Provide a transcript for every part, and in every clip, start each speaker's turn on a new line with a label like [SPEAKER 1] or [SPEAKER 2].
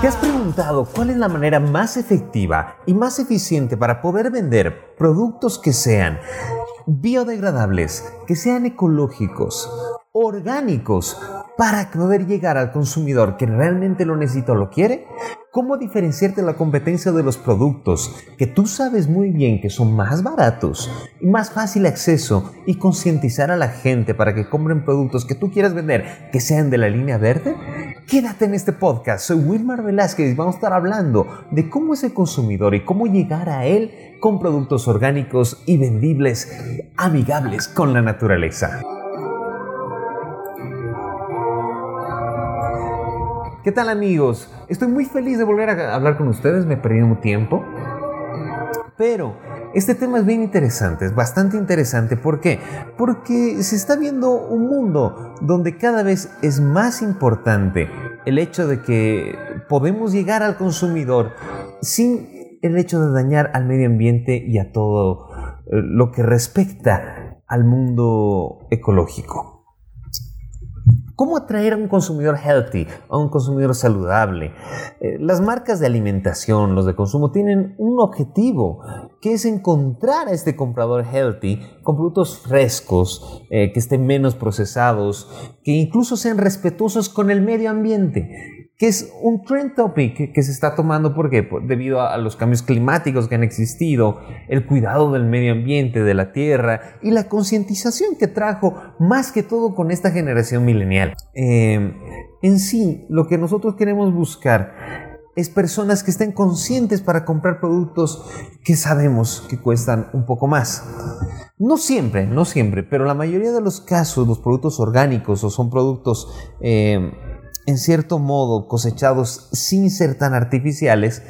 [SPEAKER 1] ¿Te has preguntado cuál es la manera más efectiva y más eficiente para poder vender productos que sean biodegradables, que sean ecológicos, orgánicos, para poder llegar al consumidor que realmente lo necesita o lo quiere? ¿Cómo diferenciarte la competencia de los productos que tú sabes muy bien que son más baratos y más fácil acceso y concientizar a la gente para que compren productos que tú quieras vender que sean de la línea verde? Quédate en este podcast, soy Wilmar Velázquez y vamos a estar hablando de cómo es el consumidor y cómo llegar a él con productos orgánicos y vendibles amigables con la naturaleza. ¿Qué tal amigos? Estoy muy feliz de volver a hablar con ustedes, me he perdido un tiempo. Pero este tema es bien interesante, es bastante interesante. ¿Por qué? Porque se está viendo un mundo donde cada vez es más importante el hecho de que podemos llegar al consumidor sin el hecho de dañar al medio ambiente y a todo eh, lo que respecta al mundo ecológico. ¿Cómo atraer a un consumidor healthy, a un consumidor saludable? Eh, las marcas de alimentación, los de consumo, tienen un objetivo, que es encontrar a este comprador healthy con productos frescos, eh, que estén menos procesados, que incluso sean respetuosos con el medio ambiente que es un trend topic que se está tomando porque debido a, los cambios climáticos que han existido, el cuidado del medio ambiente, de la tierra y la concientización que trajo más que todo con esta generación milenial. Em, en sí, lo que nosotros queremos buscar es personas que estén conscientes para comprar productos que sabemos que cuestan un poco más. No siempre, no siempre, pero la mayoría de los casos los productos orgánicos o son productos em, en cierto modo cosechados sin ser tan artificiales,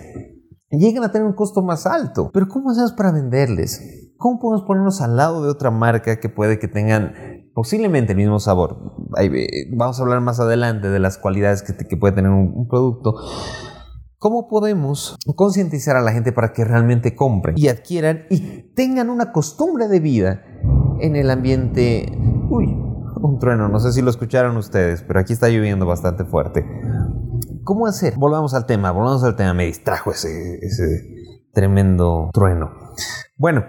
[SPEAKER 1] llegan a tener un costo más alto. Pero ¿cómo hacemos para venderles? ¿Cómo podemos ponernos al lado de otra marca que puede que tengan posiblemente el mismo sabor? Vamos a hablar más adelante de las cualidades que, puede tener un, producto. ¿Cómo podemos concientizar a la gente para que realmente compren y adquieran y tengan una costumbre de vida en el ambiente, uy, un trueno, no sé si lo escucharon ustedes, pero aquí está lloviendo bastante fuerte. ¿Cómo hacer? Volvamos al tema, volvamos al tema, me distrajo ese, tremendo trueno. Bueno,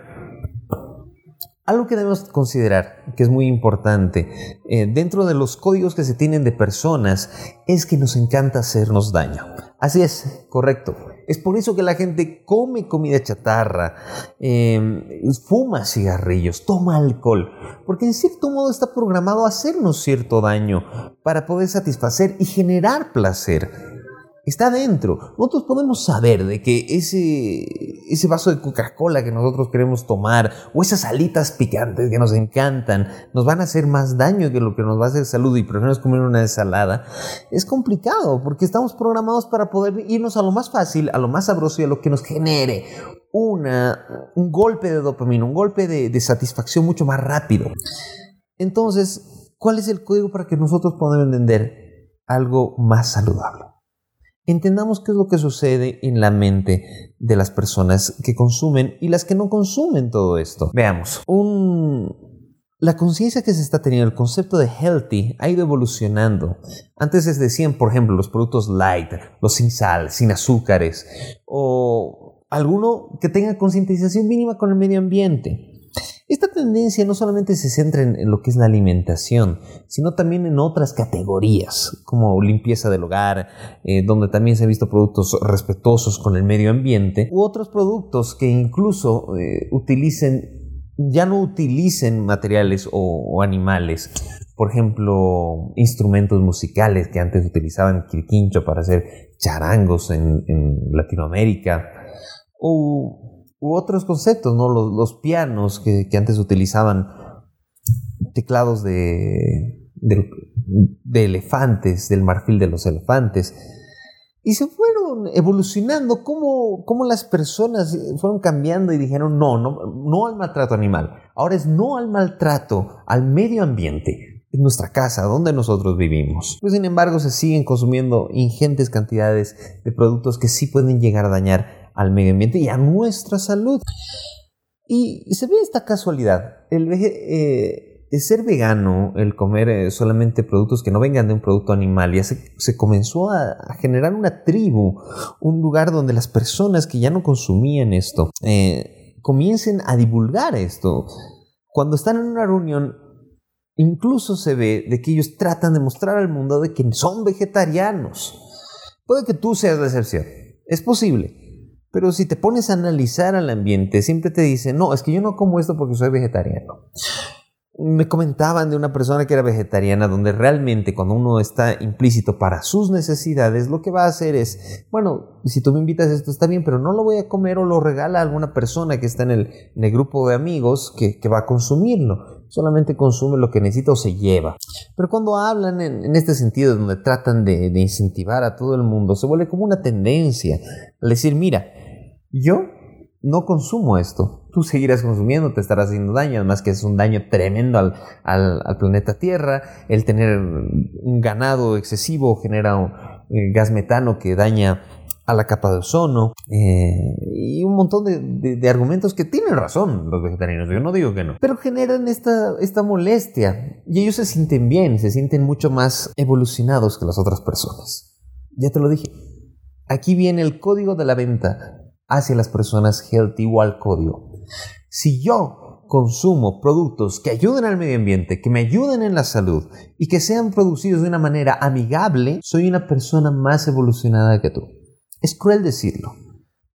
[SPEAKER 1] algo que debemos considerar, que es muy importante, eh, dentro de los códigos que se tienen de personas, es que nos encanta hacernos daño. Así es, correcto. Es por eso que la gente come comida chatarra, em, fuma cigarrillos, toma alcohol, porque en cierto modo está programado a hacernos cierto daño para poder satisfacer y generar placer está dentro. Nosotros podemos saber de que ese, ese vaso de Coca-Cola que nosotros queremos tomar o esas alitas picantes que nos encantan nos van a hacer más daño que lo que nos va a hacer salud y preferimos comer una ensalada. Es complicado porque estamos programados para poder irnos a lo más fácil, a lo más sabroso y a lo que nos genere una, un golpe de dopamina, un golpe de, de satisfacción mucho más rápido. Entonces, ¿cuál es el código para que nosotros podamos entender algo más saludable? Entendamos qué es lo que sucede en la mente de las personas que consumen y las que no consumen todo esto. Veamos, la conciencia que se está teniendo, el concepto de healthy ha ido evolucionando. Antes se decían, por ejemplo, los productos light, los sin sal, sin azúcares, o alguno que tenga concientización mínima con el medio ambiente. Esta tendencia no solamente se centra en, lo que es la alimentación, sino también en otras categorías, como limpieza del hogar, eh, donde también se han visto productos respetuosos con el medio ambiente, u otros productos que incluso eh, utilicen, ya no utilicen materiales o, animales. Por ejemplo, instrumentos musicales que antes utilizaban quirquincho para hacer charangos en, en Latinoamérica, o u otros conceptos, ¿no? Los, pianos que, antes utilizaban teclados de, elefantes, del marfil de los elefantes. Y se fueron evolucionando, como, como las personas fueron cambiando y dijeron no, no, no al maltrato animal. Ahora es no al maltrato al medio ambiente, en nuestra casa, donde nosotros vivimos. Pues sin embargo se siguen consumiendo ingentes cantidades de productos que sí pueden llegar a dañar al medio ambiente y a nuestra salud. Y se ve esta casualidad. El, eh, ser vegano, el comer eh, solamente productos que no vengan de un producto animal, ya se, comenzó a, generar una tribu, un lugar donde las personas que ya no consumían esto eh, comiencen a divulgar esto. Cuando están en una reunión, incluso se ve de que ellos tratan de mostrar al mundo de que son vegetarianos. Puede que tú seas la excepción, es posible. Pero si te pones a analizar al ambiente, siempre te dicen, no, es que yo no como esto porque soy vegetariano me comentaban de una persona que era vegetariana, donde realmente cuando uno está implícito para sus necesidades, lo que va a hacer es, bueno, si tú me invitas esto está bien, pero no lo voy a comer o lo regala a alguna persona que está en el, grupo de amigos que, va a consumirlo. Solamente consume lo que necesita o se lleva. Pero cuando hablan en, este sentido, donde tratan de, de incentivar a todo el mundo, se vuelve como una tendencia al decir, mira, yo no consumo esto. Tú seguirás consumiendo, te estarás haciendo daño, además que es un daño tremendo al, al, planeta Tierra. El tener un ganado excesivo genera eh, gas metano que daña a la capa de ozono eh, y un montón de, de, argumentos que tienen razón los vegetarianos, yo no digo que no, pero generan esta, esta molestia y ellos se sienten bien, se sienten mucho más evolucionados que las otras personas. Ya te lo dije, aquí viene el código de la venta hacia las personas healthy o al código. Si yo consumo productos que ayuden al medio ambiente, que me ayuden en la salud y que sean producidos de una manera amigable, soy una persona más evolucionada que tú. Es cruel decirlo,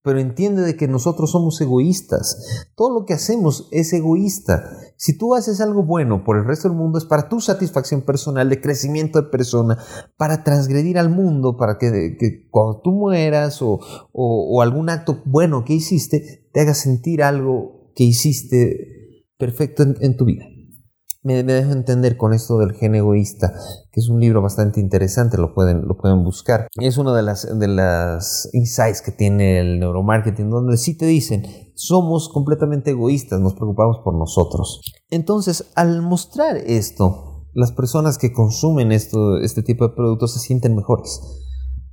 [SPEAKER 1] pero entiende de que nosotros somos egoístas. Todo lo que hacemos es egoísta. Si tú haces algo bueno por el resto del mundo es para tu satisfacción personal, de crecimiento de persona, para transgredir al mundo, para que, cuando tú mueras o, algún acto bueno que hiciste, te haga sentir algo que hiciste perfecto en tu vida me, dejo entender con esto del gen egoísta, que es un libro bastante interesante, lo pueden, lo pueden buscar. Es una de las, de las insights que tiene el neuromarketing, donde sí te dicen, somos completamente egoístas, nos preocupamos por nosotros. Entonces, al mostrar esto, las personas que consumen esto, este tipo de productos se sienten mejores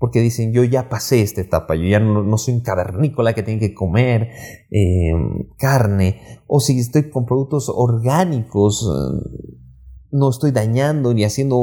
[SPEAKER 1] porque dicen, yo ya pasé esta etapa, yo ya no, soy un cavernícola que tiene que comer eh, carne, o si estoy con productos orgánicos, eh, no estoy dañando ni haciendo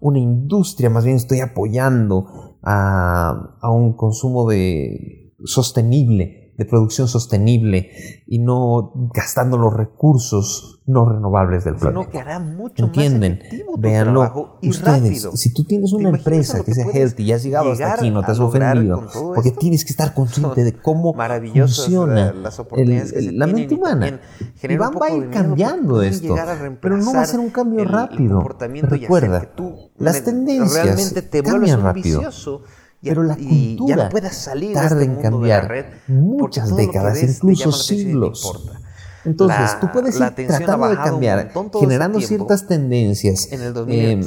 [SPEAKER 1] una industria, más bien estoy apoyando a, a un consumo de, sostenible, de producción sostenible y no gastando los recursos no renovables del planeta.
[SPEAKER 2] Sino que hará mucho
[SPEAKER 1] ¿Entienden?
[SPEAKER 2] Más
[SPEAKER 1] Véanlo ustedes. Si tú tienes una empresa que sea healthy y has llegado hasta aquí, no te has ofendido, porque tienes que estar consciente de cómo funciona la mente humana. Y van a ir cambiando esto, pero no va a ser un cambio rápido. Recuerda, las tendencias cambian rápido. pero la cultura tarda en cambiar muchas décadas, incluso siglos. Entonces, tú puedes ir tratando de cambiar, generando ciertas tendencias, eh,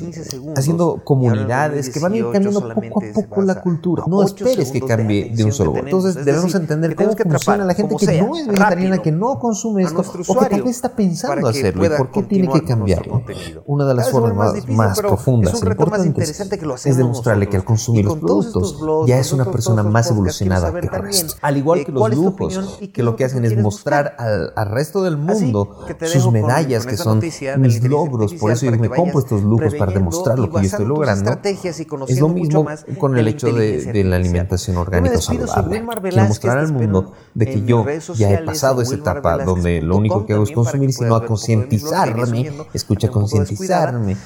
[SPEAKER 1] haciendo comunidades que van a ir cambiando poco a poco la cultura. No esperes que cambie de un solo golpe. Entonces, debemos entender cómo funciona la gente que no es vegetariana, que no consume esto, o que tal vez está pensando hacerlo y por qué tiene que cambiarlo. Una de las formas más, profundas e importantes es demostrarle que al consumir los productos ya es una persona más evolucionada que el resto. Al igual que los grupos, que lo que hacen es mostrar al resto resto del mundo sus medallas, que son mis logros. Por eso yo me compro estos lujos para demostrar lo que yo estoy logrando. Es lo mismo con el hecho de, la alimentación orgánica saludable. Quiero mostrar al mundo de que yo ya he pasado esa etapa donde lo único que hago es consumir, sino a concientizarme, escucha concientizarme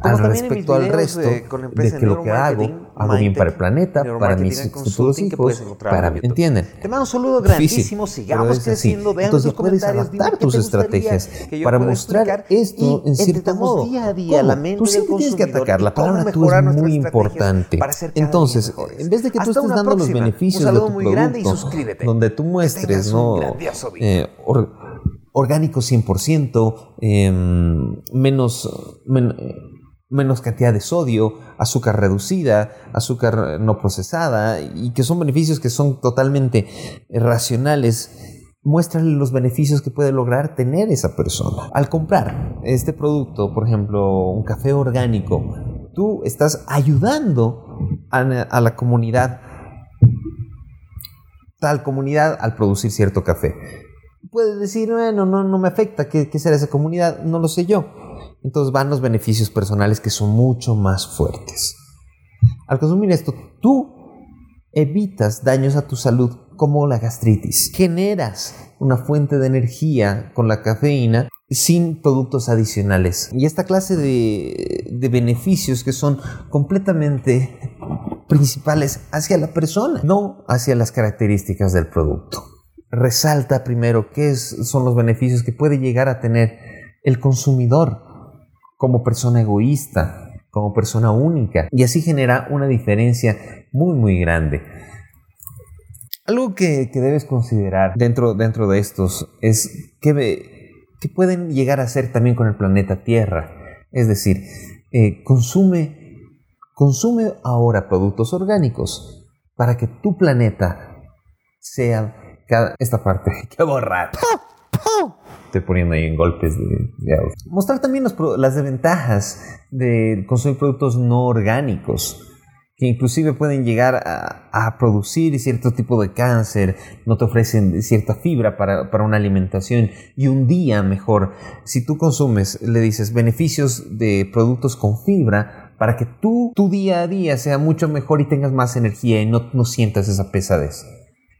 [SPEAKER 1] al respecto al resto de que lo que hago hago bien para el planeta, para mis futuros hijos, para mí. ¿Entienden?
[SPEAKER 2] Te mando un saludo grandísimo, sigamos creciendo, vean
[SPEAKER 1] Entonces puedes adaptar tus estrategias para mostrar esto en cierto modo. Día a día la mente Tú siempre tienes que atacar, la palabra tú es muy importante. Entonces, en vez de que tú estés dando los beneficios de tu producto, donde tú muestres, ¿no? Eh, orgánico 100%, em, menos menos cantidad de sodio, azúcar reducida, azúcar no procesada, y que son beneficios que son totalmente racionales, muéstrale los beneficios que puede lograr tener esa persona. Al comprar este producto, por ejemplo, un café orgánico, tú estás ayudando a, la comunidad, tal comunidad, al producir cierto café. Puedes decir, bueno, no, no me afecta, ¿qué, qué será esa comunidad? No lo sé yo entonces van los beneficios personales que son mucho más fuertes. Al consumir esto, tú evitas daños a tu salud como la gastritis. Generas una fuente de energía con la cafeína sin productos adicionales. Y esta clase de, de beneficios que son completamente principales hacia la persona, no hacia las características del producto. Resalta primero qué son los beneficios que puede llegar a tener el consumidor como persona egoísta, como persona única, y así genera una diferencia muy, muy grande. Algo que, debes considerar dentro, dentro de estos es que, que pueden llegar a ser también con el planeta Tierra. Es decir, eh, consume Consume ahora productos orgánicos para que tu planeta sea. Esta parte, qué borrar. Estoy poniendo ahí en golpes de, Mostrar también las desventajas de consumir productos no orgánicos que inclusive pueden llegar a, producir cierto tipo de cáncer, no te ofrecen cierta fibra para, para, una alimentación y un día mejor, si tú consumes, le dices beneficios de productos con fibra, para que tú, tu día a día sea mucho mejor y tengas más energía y no, no sientas esa pesadez.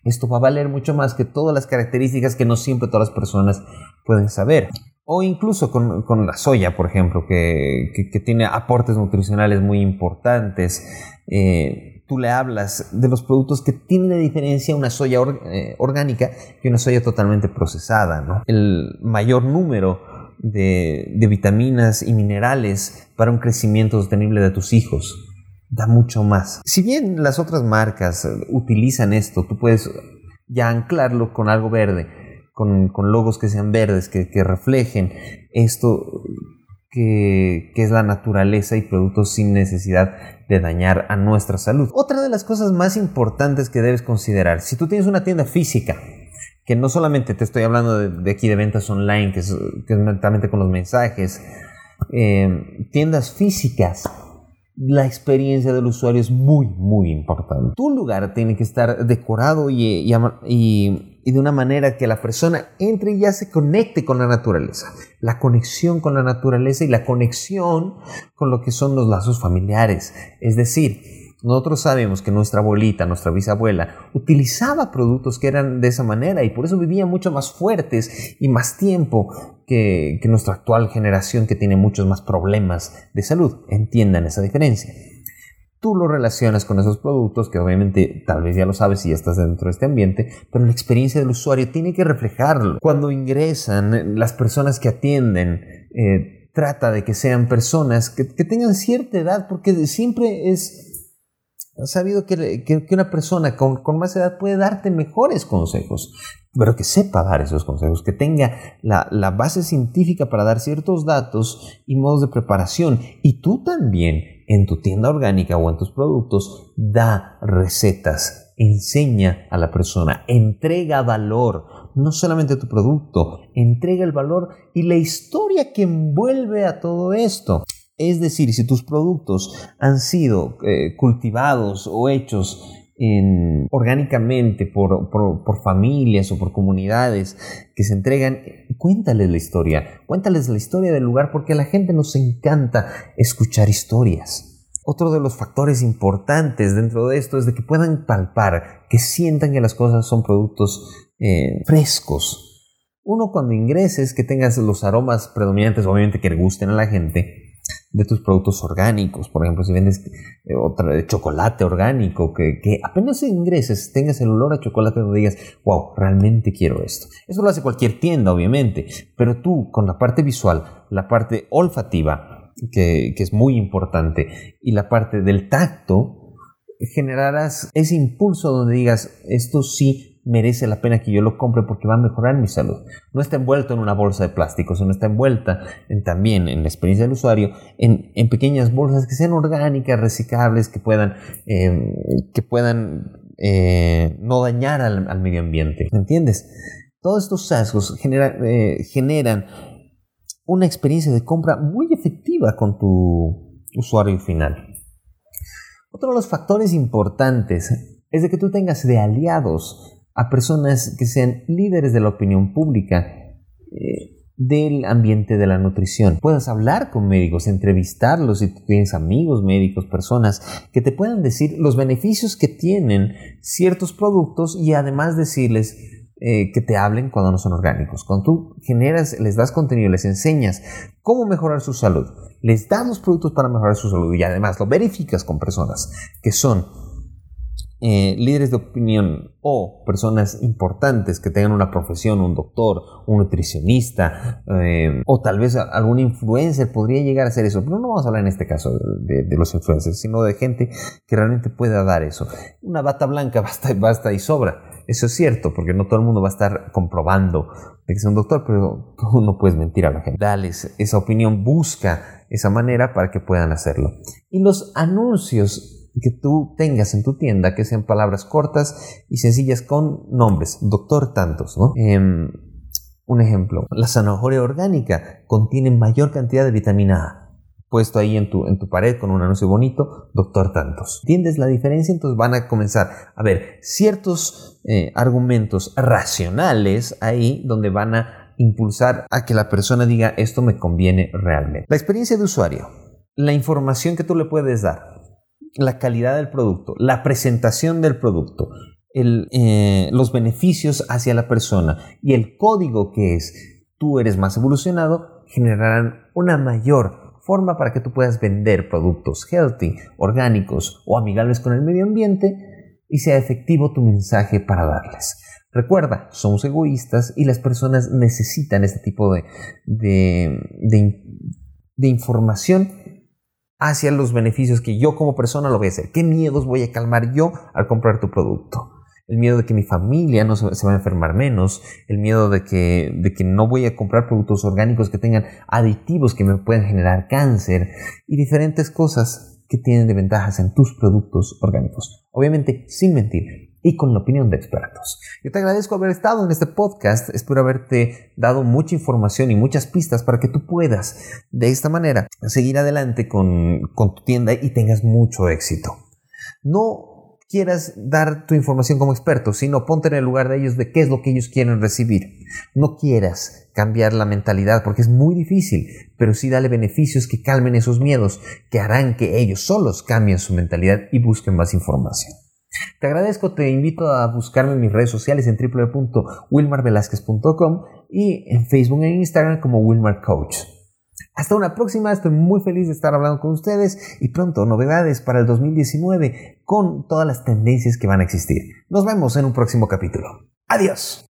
[SPEAKER 1] Esto va a valer mucho más que todas las características que no siempre todas las personas pueden saber. O incluso con, con la soya, por ejemplo, que, que, tiene aportes nutricionales muy importantes. Eh, tú le hablas de los productos que tienen de diferencia una soya eh, orgánica y una soya totalmente procesada. ¿no? El mayor número de, vitaminas y minerales para un crecimiento sostenible de tus hijos. Da mucho más. Si bien las otras marcas utilizan esto, tú puedes ya anclarlo con algo verde, con, logos que sean verdes, que, reflejen esto que, es la naturaleza y productos sin necesidad de dañar a nuestra salud. Otra de las cosas más importantes que debes considerar, si tú tienes una tienda física, que no solamente te estoy hablando de, aquí de ventas online, que es, mentalmente con los mensajes, eh, tiendas físicas, la experiencia del usuario es muy, muy importante. Tu lugar tiene que estar decorado y, de una manera que la persona entre y ya se conecte con la naturaleza. La conexión con la naturaleza y la conexión con lo que son los lazos familiares. Es decir, nosotros sabemos que nuestra abuelita, nuestra bisabuela, utilizaba productos que eran de esa manera y por eso vivían mucho más fuertes y más tiempo que, nuestra actual generación que tiene muchos más problemas de salud. Entiendan esa diferencia. Tú lo relacionas con esos productos que obviamente tal vez ya lo sabes y ya estás dentro de este ambiente, pero la experiencia del usuario tiene que reflejarlo. Cuando ingresan, las personas que atienden, eh, trata de que sean personas que, tengan cierta edad porque siempre es sabido que, una persona con, más edad puede darte mejores consejos, pero que sepa dar esos consejos, que tenga la, la, base científica para dar ciertos datos y modos de preparación. Y tú también, en tu tienda orgánica o en tus productos, da recetas, enseña a la persona, entrega valor, no solamente tu producto, entrega el valor y la historia que envuelve a todo esto. Es decir, si tus productos han sido eh, cultivados o hechos orgánicamente por, familias o por comunidades que se entregan, cuéntales la historia, cuéntales la historia del lugar porque a la gente nos encanta escuchar historias. Otro de los factores importantes dentro de esto es de que puedan palpar, que sientan que las cosas son productos eh, frescos. Uno cuando ingreses, que tengas los aromas predominantes, obviamente que le gusten a la gente, de tus productos orgánicos. Por ejemplo, si vendes eh, otra de chocolate orgánico, que, que, apenas ingreses tengas el olor a chocolate donde digas, wow, realmente quiero esto. Eso lo hace cualquier tienda, obviamente, pero tú con la parte visual, la parte olfativa, que, que es muy importante, y la parte del tacto, generarás ese impulso donde digas, esto sí merece la pena que yo lo compre porque va a mejorar mi salud. No está envuelto en una bolsa de plástico, sino está envuelta en, también en la experiencia del usuario en, pequeñas bolsas que sean orgánicas, reciclables, que puedan, em, que puedan eh, no dañar al, medio ambiente. ¿Me entiendes? Todos estos sesgos eh, generan una experiencia de compra muy efectiva con tu usuario final. Otro de los factores importantes es de que tú tengas de aliados a personas que sean líderes de la opinión pública. Eh, del ambiente de la nutrición. Puedas hablar con médicos, entrevistarlos si tienes amigos médicos, personas que te puedan decir los beneficios que tienen ciertos productos y además decirles eh, que te hablen cuando no son orgánicos. Cuando tú generas, les das contenido, les enseñas cómo mejorar su salud, les das los productos para mejorar su salud y además lo verificas con personas que son eh, líderes de opinión o personas importantes que tengan una profesión, un doctor, un nutricionista eh, o tal vez algún influencer podría llegar a hacer eso. Pero no vamos a hablar en este caso de, los influencers, sino de gente que realmente pueda dar eso. Una bata blanca basta, basta y sobra. Eso es cierto, porque no todo el mundo va a estar comprobando de que es un doctor, pero no puedes mentir a la gente. Dales esa opinión, busca esa manera para que puedan hacerlo. Y los anuncios que tú tengas en tu tienda que sean palabras cortas y sencillas con nombres, doctor tantos, ¿no? Em, un ejemplo, la zanahoria orgánica contiene mayor cantidad de vitamina A. Puesto ahí en tu, en tu pared con un anuncio bonito, doctor tantos. ¿Entiendes la diferencia? Entonces van a comenzar a ver ciertos eh, argumentos racionales ahí donde van a impulsar a que la persona diga esto me conviene realmente. La experiencia de usuario, la información que tú le puedes dar, la calidad del producto, la presentación del producto, eh, los beneficios hacia la persona y el código que es tú eres más evolucionado generarán una mayor forma para que tú puedas vender productos healthy, orgánicos o amigables con el medio ambiente y sea efectivo tu mensaje para darles. Recuerda, somos egoístas y las personas necesitan este tipo de, de, de información hacia los beneficios que yo como persona lo voy a hacer. ¿Qué miedos voy a calmar yo al comprar tu producto? El miedo de que mi familia no se, va a enfermar menos, el miedo de que, de que no voy a comprar productos orgánicos que tengan aditivos que me puedan generar cáncer y diferentes cosas que tienen de ventajas en tus productos orgánicos. Obviamente sin mentir, y con la opinión de expertos. Yo te agradezco haber estado en este podcast, espero haberte dado mucha información y muchas pistas para que tú puedas de esta manera seguir adelante con, con tu tienda y tengas mucho éxito. No quieras dar tu información como experto, sino ponte en el lugar de ellos de qué es lo que ellos quieren recibir. No quieras cambiar la mentalidad porque es muy difícil, pero sí dale beneficios que calmen esos miedos, que harán que ellos solos cambien su mentalidad y busquen más información. Te agradezco, te invito a buscarme en mis redes sociales en www.wilmarvelasquez.com y en Facebook e Instagram como Wilmar Coach. Hasta una próxima, estoy muy feliz de estar hablando con ustedes y pronto novedades para el 2019 con todas las tendencias que van a existir. Nos vemos en un próximo capítulo. Adiós.